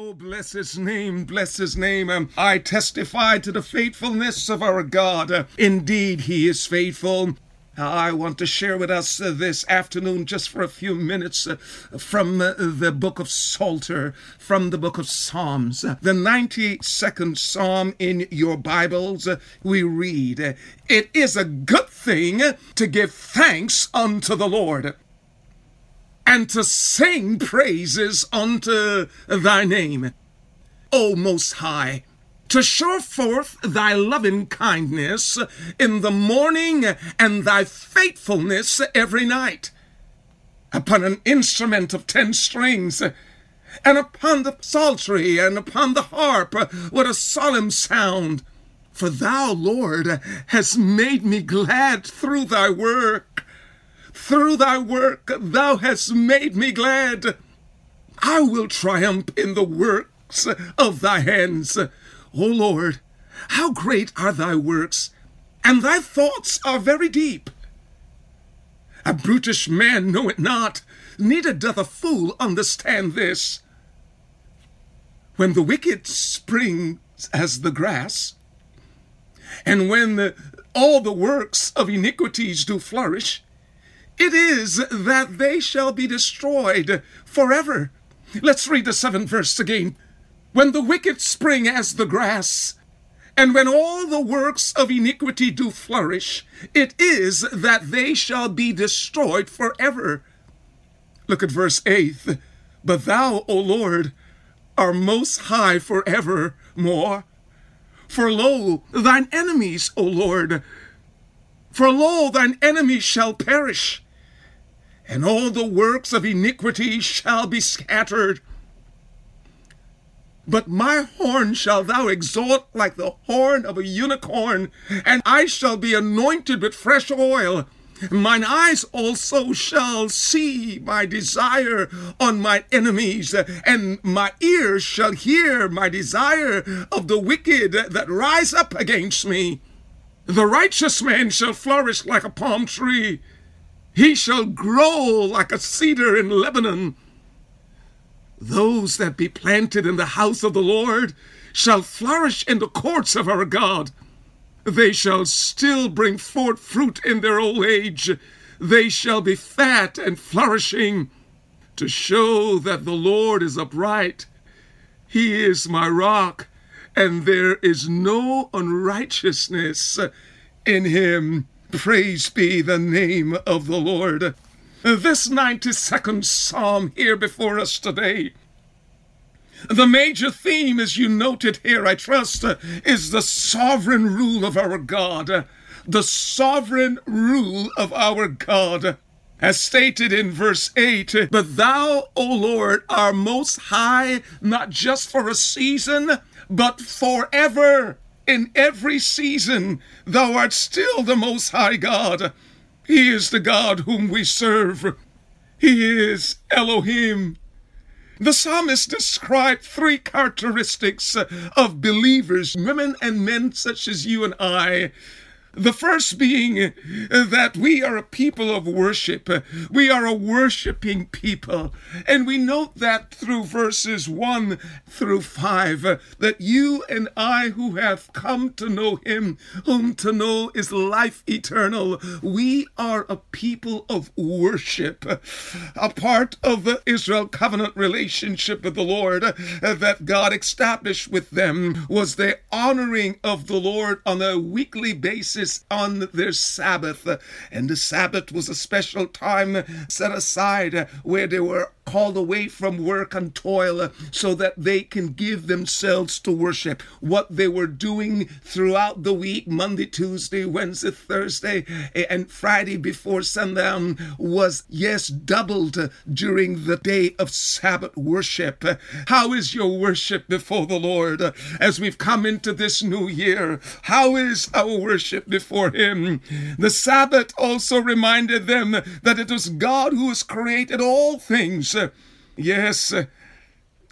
Oh, bless his name, bless his name. Um, I testify to the faithfulness of our God. Uh, indeed, he is faithful. I want to share with us uh, this afternoon, just for a few minutes, uh, from uh, the book of Psalter, from the book of Psalms. The 92nd Psalm in your Bibles, uh, we read, It is a good thing to give thanks unto the Lord and to sing praises unto thy name, O Most High to show forth thy loving kindness in the morning and thy faithfulness every night. Upon an instrument of ten strings, and upon the psaltery and upon the harp with a solemn sound. For thou, Lord, hast made me glad through thy work. Through thy work thou hast made me glad. I will triumph in the works of thy hands. O Lord, how great are thy works, and thy thoughts are very deep. A brutish man know it not, neither doth a fool understand this. When the wicked springs as the grass, and when the, all the works of iniquities do flourish, it is that they shall be destroyed forever. Let's read the seventh verse again when the wicked spring as the grass, and when all the works of iniquity do flourish, it is that they shall be destroyed forever. Look at verse 8. But thou, O Lord, are most high forever more. For lo, thine enemies, O Lord, for lo, thine enemies shall perish, and all the works of iniquity shall be scattered. But my horn shall thou exalt like the horn of a unicorn, and I shall be anointed with fresh oil. Mine eyes also shall see my desire on my enemies, and my ears shall hear my desire of the wicked that rise up against me. The righteous man shall flourish like a palm tree, he shall grow like a cedar in Lebanon. Those that be planted in the house of the Lord shall flourish in the courts of our God. They shall still bring forth fruit in their old age. They shall be fat and flourishing to show that the Lord is upright. He is my rock, and there is no unrighteousness in him. Praise be the name of the Lord. This 92nd Psalm here before us today. The major theme, as you noted here, I trust, is the sovereign rule of our God. The sovereign rule of our God. As stated in verse 8, But thou, O Lord, are most high, not just for a season, but forever. In every season, thou art still the most high God. He is the God whom we serve. He is Elohim. The psalmist described three characteristics of believers, women and men such as you and I. The first being that we are a people of worship. We are a worshiping people. And we note that through verses 1 through 5 uh, that you and I who have come to know Him, whom to know is life eternal, we are a people of worship. A part of the Israel covenant relationship with the Lord that God established with them was the honoring of the Lord on a weekly basis on their Sabbath. And the Sabbath was a special time set aside where they were called away from work and toil so that they can give themselves to worship. What they were doing throughout the week, Monday, Tuesday, Wednesday, Thursday, and Friday before sundown, was, yes, doubled during the day of Sabbath worship. How is your worship before the Lord as we've come into this new year? How is our worship before Him? The Sabbath also reminded them that it was God who has created all things Yes,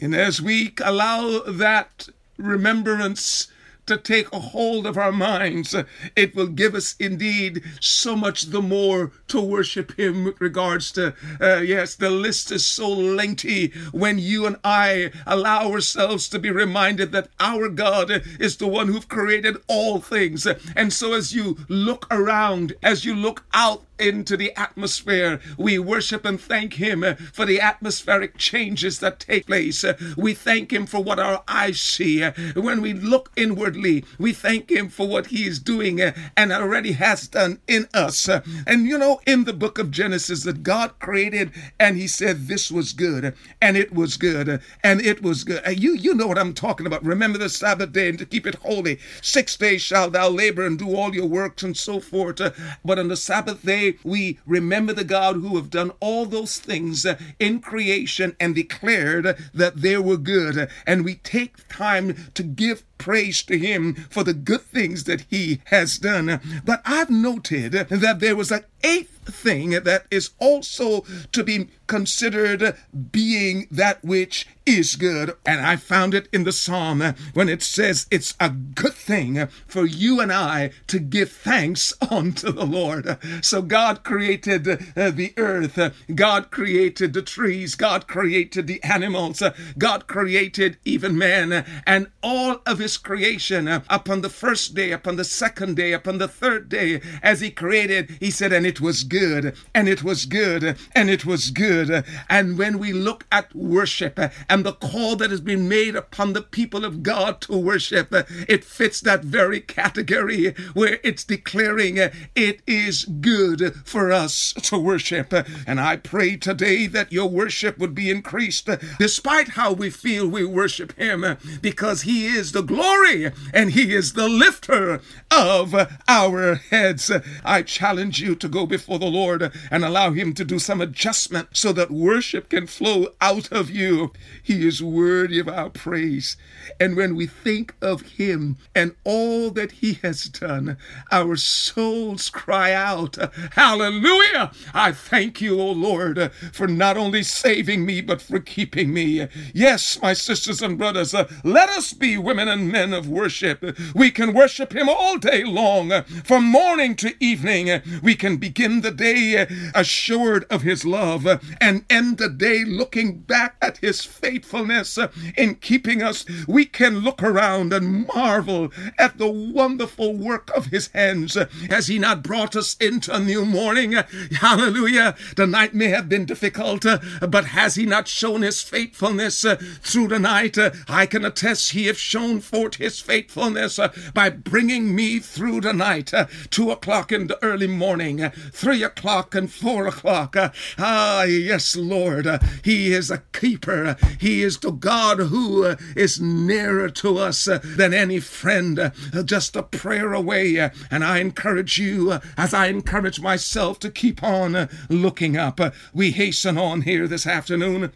and as we allow that remembrance to take a hold of our minds, it will give us indeed so much the more to worship Him with regards to, uh, yes, the list is so lengthy when you and I allow ourselves to be reminded that our God is the one who created all things. And so as you look around, as you look out into the atmosphere. We worship and thank Him for the atmospheric changes that take place. We thank Him for what our eyes see. When we look we thank Him for what He is doing uh, and already has done in us. Uh, and you know, in the book of Genesis, that God created and He said, This was good, and it was good, uh, and it was good. You, you know what I'm talking about. Remember the Sabbath day and to keep it holy. Six days shall thou labor and do all your works and so forth. But on the Sabbath day, we remember the God who have done all those things uh, in creation and declared that they were good. And we take time to give praise to him for the good things that he has done. But I've noted that there was an eighth thing that is also to be considered being that which is good. And I found it in the psalm when it says it's a good thing for you and I to give thanks unto the Lord. So God created uh, the earth, God created the trees, God created the animals, God created even man, and all of his creation upon the first day, upon the second day, upon the third day, as he created, he said, and it was good, and it was good, and it was good. And when we look at worship and the call that has been made upon the people of God to worship, it fits that very category where it's declaring it is good for us to worship. And I pray today that your worship would be increased despite how we feel we worship Him because He is the glory and He is the lifter of our heads. I challenge you to go before the Lord and allow Him to do some adjustment so that worship can flow out of you. He is worthy of our praise. And when we think of Him and all that He has done, our souls cry out, Hallelujah! I thank you, O Lord, for not only saving me, but for keeping me. Yes, my sisters and brothers, uh, let us be women and men of worship. We can worship Him all day long, from morning to evening. We can begin the day uh, assured of His love uh, and end the day looking back at His faithfulness uh, in keeping us. We can look around and marvel at the wonderful work of His hands. Has He not brought us into a new morning? Hallelujah. The night may have been difficult, but has He not shown His faithfulness through the night? I can attest He has shown forth His faithfulness by bringing me through the night. Two o'clock in the early morning, three o'clock and four o'clock. Ah, yes, Lord. He is a keeper. He is the God who is nearer to us than any friend, just a prayer away. And I encourage you, as I encourage myself, to keep on looking up. We hasten on here this afternoon,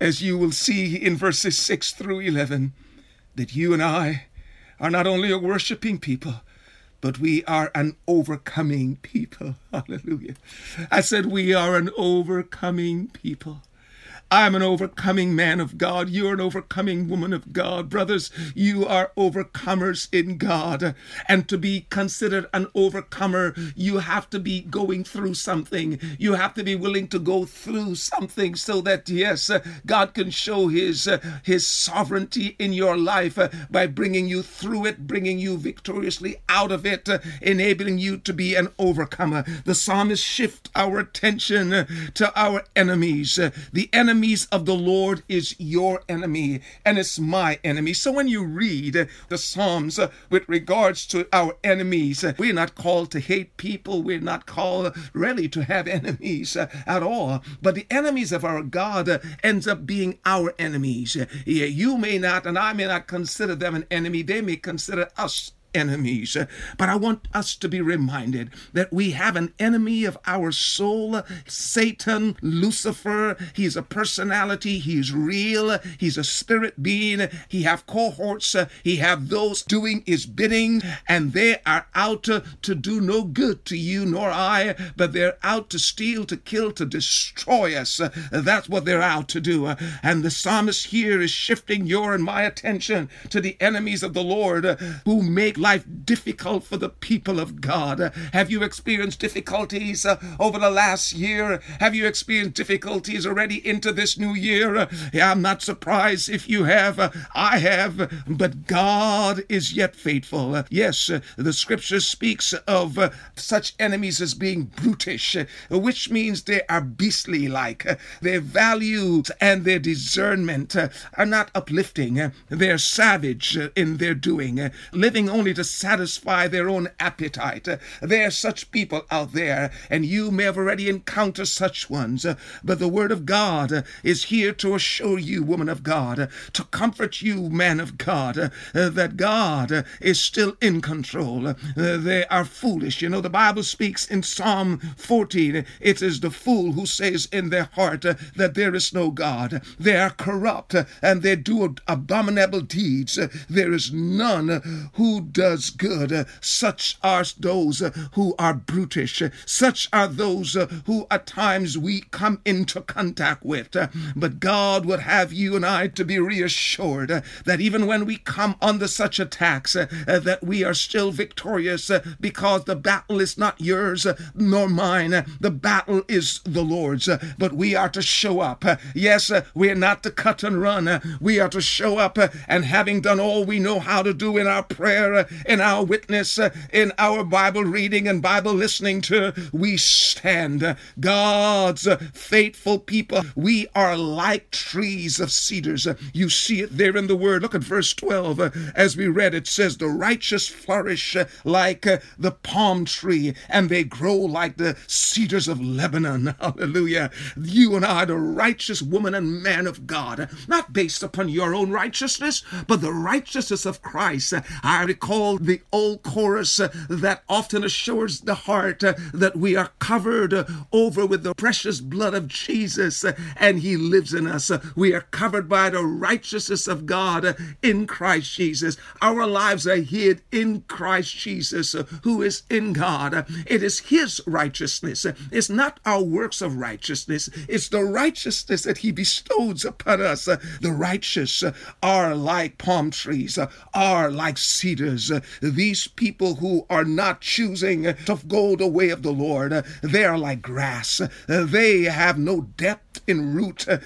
as you will see in verses 6 through 11, that you and I are not only a worshiping people, but we are an overcoming people. Hallelujah. I said, We are an overcoming people. I'm an overcoming man of God. You're an overcoming woman of God. Brothers, you are overcomers in God. And to be considered an overcomer, you have to be going through something. You have to be willing to go through something so that, yes, God can show His, His sovereignty in your life by bringing you through it, bringing you victoriously out of it, enabling you to be an overcomer. The psalmist shift our attention to our enemies. The enemy enemies of the Lord is your enemy and it's my enemy. So when you read the Psalms with regards to our enemies, we're not called to hate people. We're not called really to have enemies at all. But the enemies of our God ends up being our enemies. You may not, and I may not consider them an enemy. They may consider us enemies. But I want us to be reminded that we have an enemy of our soul, Satan, Lucifer. He's a personality. He's real. He's a spirit being. He have cohorts. He have those doing his bidding, and they are out to, do no good to you nor I, but they're out to steal, to kill, to destroy us. That's what they're out to do. And the psalmist here is shifting your and my attention to the enemies of the Lord who make life difficult for the people of God. Have you experienced difficulties uh, over the last year? Have you experienced difficulties already into this new year? Yeah, I'm not surprised if you have. Uh, I have, but God is yet faithful. Yes, uh, the scripture speaks of such enemies as being brutish, which means they are beastly like. Their values and their discernment are not uplifting. They're savage in their doing, living only to satisfy their own appetite. There are such people out there, and you may have already encountered such ones. But the Word of God is here to assure you, woman of God, to comfort you, man of God, that God is still in control. They are foolish. You know, the Bible speaks in Psalm 14 it is the fool who says in their heart that there is no God. They are corrupt and they do abominable deeds. There is none who does good. Uh, such are those uh, who are brutish. Uh, such are those who at times we come into contact with. But God would have you and I to be reassured that even when we come under such attacks, that we are still victorious because the battle is not yours nor mine. The battle is the Lord's, but we are to show up. Yes, we are not to cut and run. We are to show up and having done all we know how to do in our prayer, in our witness, uh, in our Bible reading and Bible listening to, we stand. God's faithful people. We are like trees of cedars. You see it there in the word. Look at verse 12. As we read, it says, The righteous flourish like the palm tree, and they grow like the cedars of Lebanon. Hallelujah. You and I, the righteous woman and man of God, not based upon your own righteousness, but the righteousness of Christ. I recall the old chorus uh, that often assures the heart uh, that we are covered uh, over with the precious blood of Jesus and he lives in us. We are covered by the righteousness of God in Christ Jesus. Our lives are hid in Christ Jesus, who is in God. It is his righteousness. It's not our works of righteousness. It's the righteousness that he bestows upon us. The righteous are like palm trees, are like cedars. Uh, these people who are not choosing to go the way of the Lord, uh, they are like grass. Uh, they have no depth in root.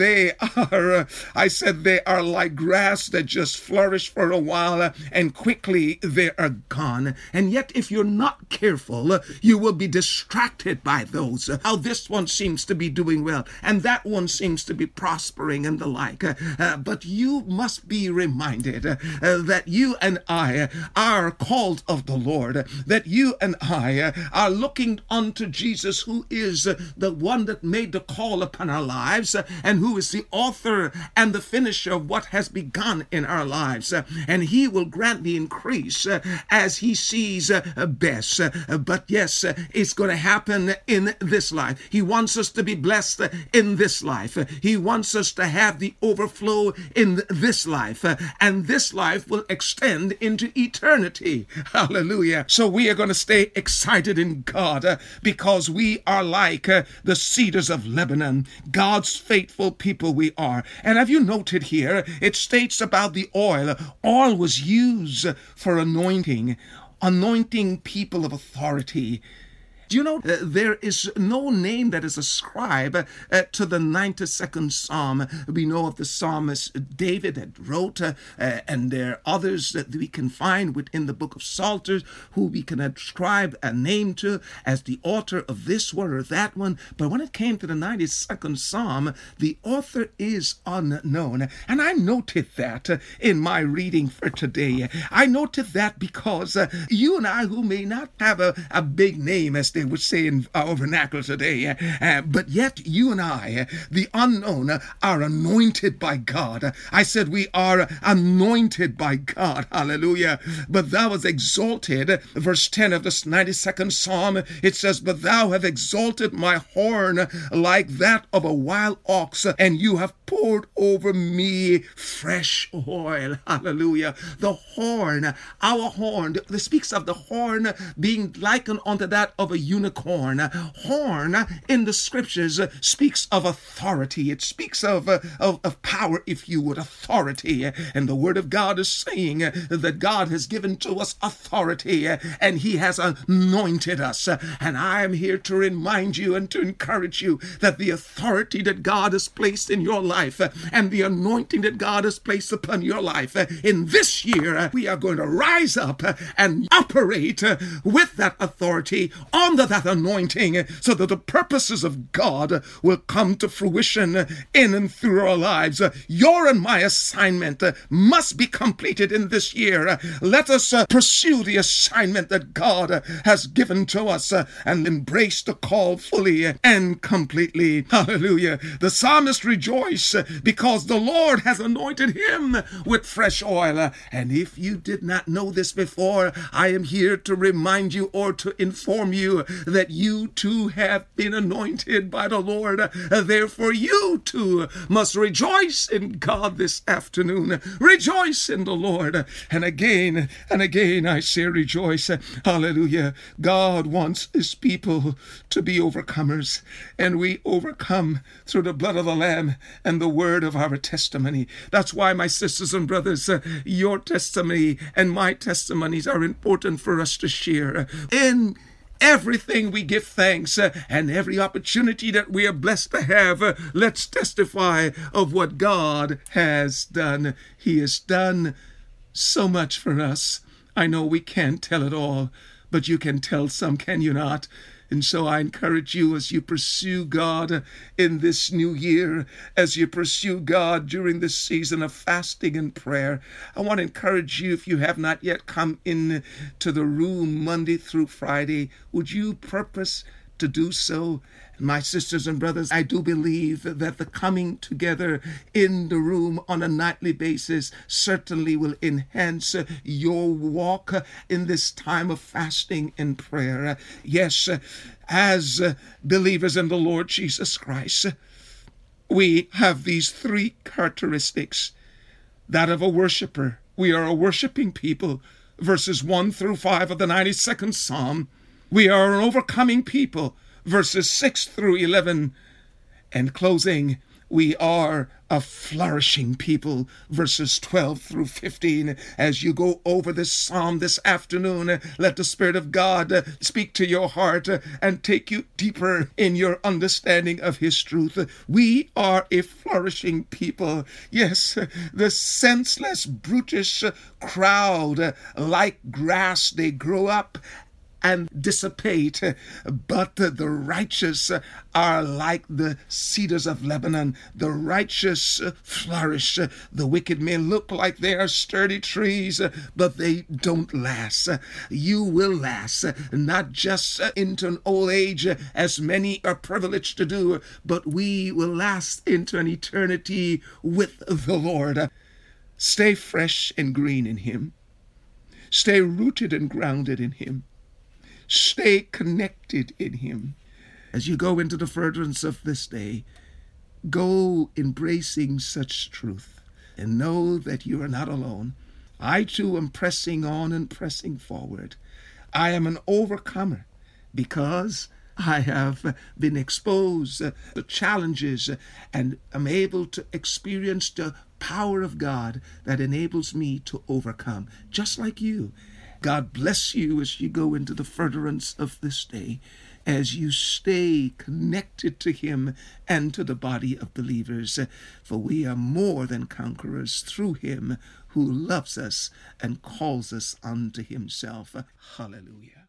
They are, I said, they are like grass that just flourish for a while and quickly they are gone. And yet, if you're not careful, you will be distracted by those. How this one seems to be doing well and that one seems to be prospering and the like. Uh, but you must be reminded uh, that you and I are called of the Lord, that you and I are looking unto Jesus, who is the one that made the call upon our lives uh, and who is the author and the finisher of what has begun in our lives. Uh, and he will grant the increase uh, as he sees best. But yes, it's going to happen in this life. He wants us to be blessed in this life. He wants us to have the overflow in this life. And this life will extend into eternity. Hallelujah. So we are going to stay excited in God because we are like the cedars of Lebanon. God's faithful people we are. And have you noted here, it states about the oil. Oil was used for anointing, anointing people of authority. Do you know uh, there is no name that is ascribed uh, to the 92nd Psalm? We know of the psalmist David that wrote, uh, uh, and there are others that we can find within the book of Psalters who we can ascribe a name to as the author of this one or that one. But when it came to the 92nd Psalm, the author is unknown. And I noted that uh, in my reading for today. I noted that because uh, you and I, who may not have a, a big name as they would say in our vernacular today. Uh, uh but yet, you and I, uh, the unknown, uh, are anointed by God. I said we are anointed by God. Hallelujah. But thou was exalted. Verse 10 of this 92nd Psalm, it says, But thou have exalted my horn like that of a wild ox, and you have poured over me fresh oil. Hallelujah. The horn, our horn, this speaks of the horn being likened unto that of a unicorn. Horn in the scriptures speaks of authority. It speaks of, of, of power, if you would, authority. And the word of God is saying that God has given to us authority and he has anointed us. And I am here to remind you and to encourage you that the authority that God has placed in your life and the anointing that God has placed upon your life in this year, we are going to rise up and operate with that authority under that anointing so that the purposes of God will come to fruition in and through our lives. Your and my assignment must be completed in this year. Let us uh, pursue the assignment that God has given to us uh, and embrace the call fully and completely. Hallelujah. The psalmist rejoiced because the Lord has anointed him with fresh oil. And if you did not know this before, I am here to remind you or to inform you that you too have been anointed by the Lord. Therefore, you too must rejoice in God this afternoon. Rejoice in the Lord. And again and again, I say rejoice. Hallelujah. God wants his people to be overcomers, and we overcome through the blood of the Lamb and the word of our testimony. That's why, my sisters and brothers, your testimony and my testimonies are important for us to share. In everything we give thanks uh, and every opportunity that we are blessed to have uh, let's testify of what god has done. He has done so much for us. I know we can't tell it all but you can tell some can you not and so I encourage you as you pursue God in this new year, as you pursue God during this season of fasting and prayer. I want to encourage you, if you have not yet come in to the room Monday through Friday, would you purpose to do so my sisters and brothers, I do believe that the coming together in the room on a nightly basis certainly will enhance your walk in this time of fasting and prayer. Yes, as believers in the Lord Jesus Christ, we have these three characteristics that of a worshiper. We are a worshiping people. Verses 1 through 5 of the 92nd Psalm. We are an overcoming people verses 6 through 11. And closing, we are a flourishing people, verses 12 through 15. As you go over this psalm this afternoon, let the Spirit of God speak to your heart and take you deeper in your understanding of His truth. We are a flourishing people. Yes, the senseless, brutish crowd, like grass, they grow up and dissipate, but the righteous are like the cedars of Lebanon. The righteous flourish. The wicked may look like they are sturdy trees, but they don't last. You will last, not just into an old age, as many are privileged to do, but we will last into an eternity with the Lord. Stay fresh and green in Him. Stay rooted and grounded in Him. Stay connected in Him. As you go into the furtherance of this day, go embracing such truth and know that you are not alone. I too am pressing on and pressing forward. I am an overcomer because I have been exposed to challenges and am able to experience the power of God that enables me to overcome, just like you. God bless you as you go into the furtherance of this day, as you stay connected to Him and to the body of believers. For we are more than conquerors through Him who loves us and calls us unto Himself. Hallelujah.